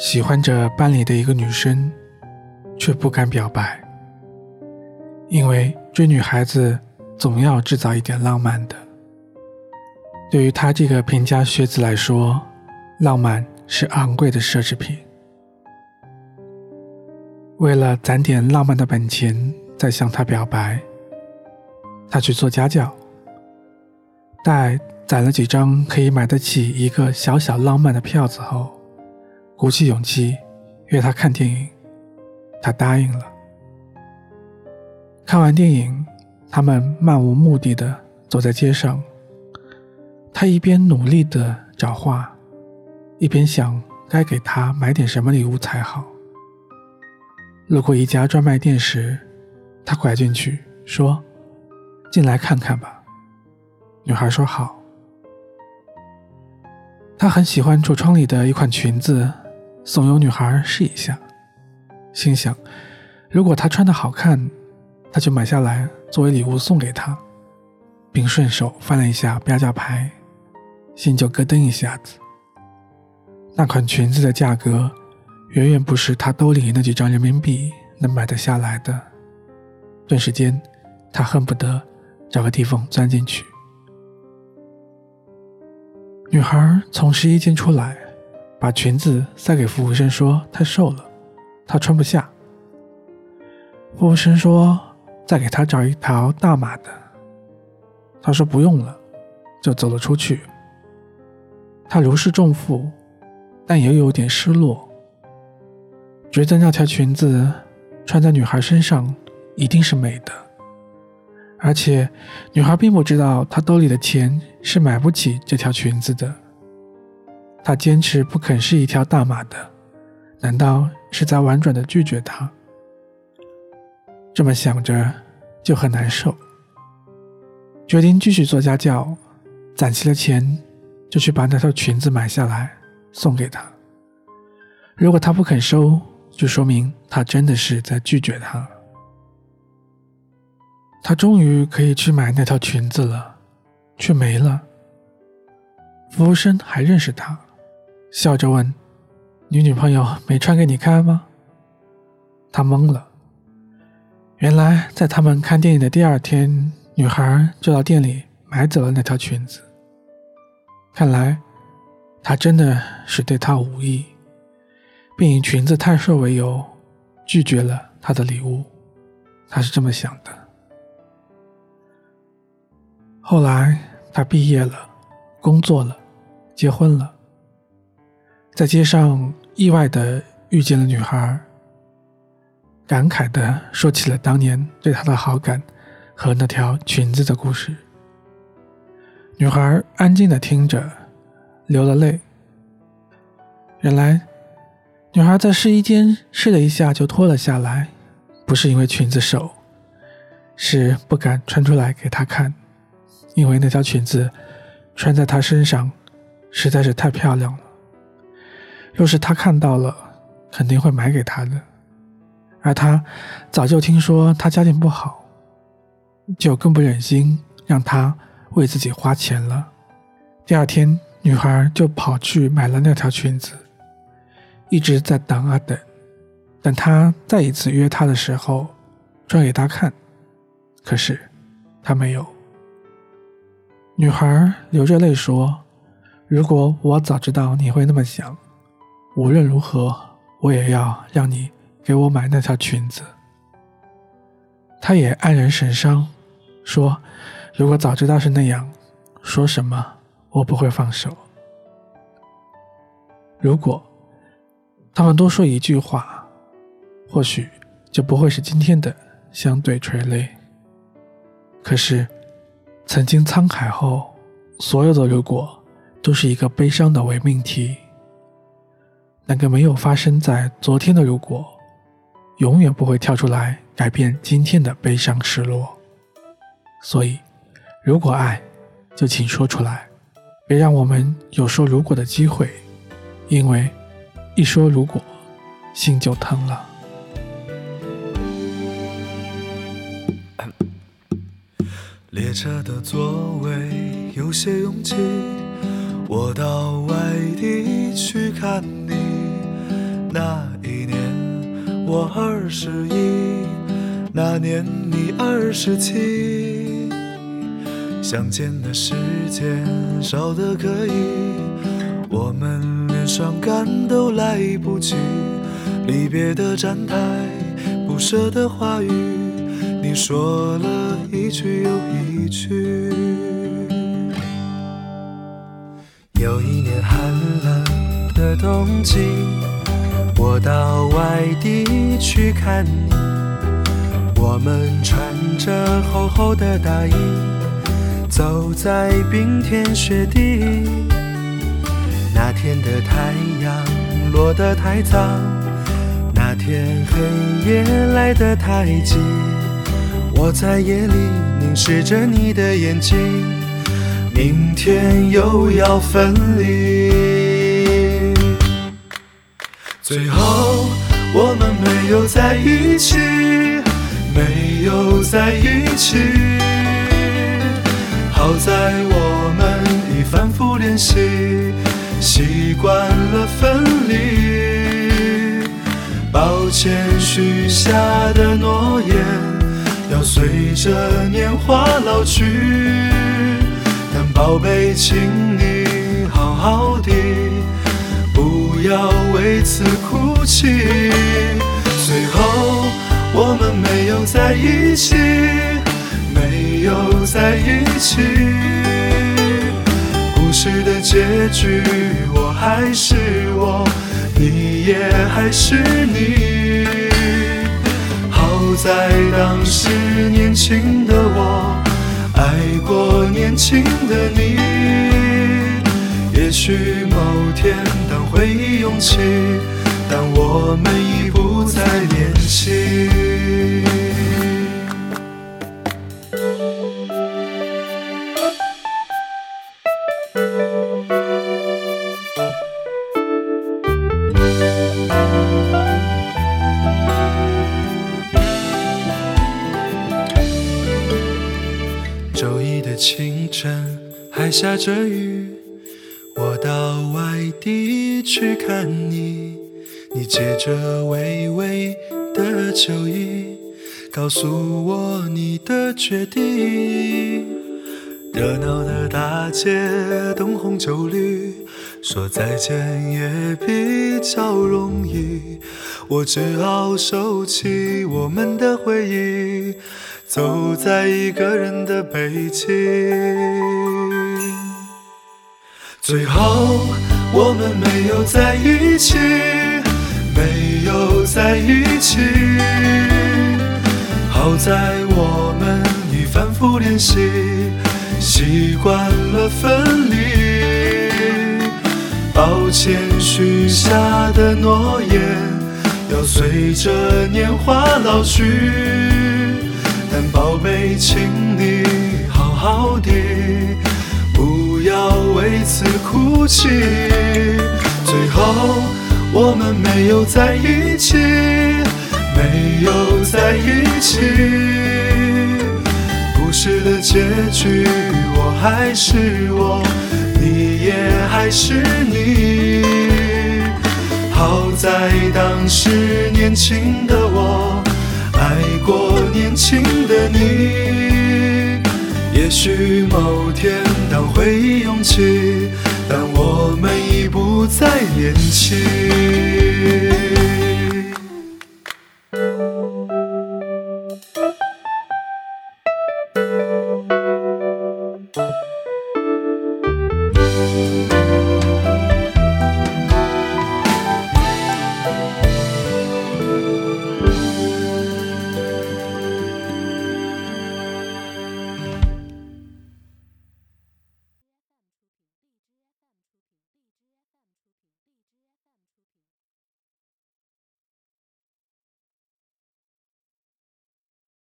喜欢着班里的一个女生，却不敢表白，因为追女孩子总要制造一点浪漫的。对于他这个贫家学子来说，浪漫是昂贵的奢侈品。为了攒点浪漫的本钱，再向她表白，他去做家教。待攒了几张可以买得起一个小小浪漫的票子后，鼓起勇气约她看电影，她答应了。看完电影，他们漫无目的的走在街上。他一边努力的找画，一边想该给他买点什么礼物才好。路过一家专卖店时，他拐进去说：“进来看看吧。”女孩说：“好。”他很喜欢橱窗里的一款裙子，怂恿女孩试一下，心想：如果她穿的好看，他就买下来作为礼物送给她，并顺手翻了一下标价牌。心就咯噔一下子。那款裙子的价格，远远不是他兜里那几张人民币能买得下来的。顿时间，他恨不得找个地缝钻进去。女孩从试衣间出来，把裙子塞给服务生，说：“太瘦了，她穿不下。”服务生说：“再给她找一条大码的。”她说：“不用了。”就走了出去。他如释重负，但也有点失落，觉得那条裙子穿在女孩身上一定是美的，而且女孩并不知道他兜里的钱是买不起这条裙子的。他坚持不肯是一条大码的，难道是在婉转的拒绝他？这么想着就很难受，决定继续做家教，攒齐了钱。就去把那条裙子买下来送给他。如果他不肯收，就说明他真的是在拒绝他。他终于可以去买那条裙子了，却没了。服务生还认识他，笑着问：“你女朋友没穿给你看吗？”他懵了。原来在他们看电影的第二天，女孩就到店里买走了那条裙子。看来，他真的是对她无意，并以裙子太瘦为由拒绝了他的礼物。他是这么想的。后来，他毕业了，工作了，结婚了，在街上意外的遇见了女孩，感慨的说起了当年对她的好感和那条裙子的故事。女孩安静的听着，流了泪。原来，女孩在试衣间试了一下就脱了下来，不是因为裙子瘦，是不敢穿出来给他看，因为那条裙子穿在她身上实在是太漂亮了。若是他看到了，肯定会买给他的。而他早就听说她家境不好，就更不忍心让她。为自己花钱了。第二天，女孩就跑去买了那条裙子，一直在等啊等。等他再一次约她的时候，穿给她看，可是他没有。女孩流着泪说：“如果我早知道你会那么想，无论如何，我也要让你给我买那条裙子。”他也黯然神伤，说。如果早知道是那样，说什么我不会放手。如果他们多说一句话，或许就不会是今天的相对垂泪。可是，曾经沧海后，所有的如果都是一个悲伤的伪命题。那个没有发生在昨天的如果，永远不会跳出来改变今天的悲伤失落。所以。如果爱，就请说出来，别让我们有说如果的机会，因为一说如果，心就疼了。列车的座位有些拥挤，我到外地去看你，那一年我二十一，那年你二十七，相见的时间少得可以，我们连伤感都来不及。离别的站台，不舍的话语，你说了一句又一句。有一年寒冷的冬季，我到外地去看你，我们穿着厚厚的大衣，走在冰天雪地。那天的太阳落得太早。那天黑夜来得太急，我在夜里凝视着你的眼睛，明天又要分离。最后我们没有在一起，没有在一起。好在我们已反复练习，习惯了分离。抱歉，许下的诺言要随着年华老去。但宝贝，请你好好的，不要为此哭泣。最后，我们没有在一起，没有在一起。故事的结局，我还是我。你也还是你，好在当时年轻的我爱过年轻的你。也许某天当回忆涌起，但我们已不再联系。清晨还下着雨，我到外地去看你。你借着微微的酒意，告诉我你的决定。热闹的大街，灯红酒绿，说再见也比较容易。我只好收起我们的回忆。走在一个人的北京，最后我们没有在一起，没有在一起。好在我们已反复练习，习惯了分离。抱歉，许下的诺言要随着年华老去。但宝贝，请你好好的，不要为此哭泣。最后我们没有在一起，没有在一起。故事的结局，我还是我，你也还是你。好在当时年轻的我。爱过年轻的你，也许某天当回忆涌起，但我们已不再年轻。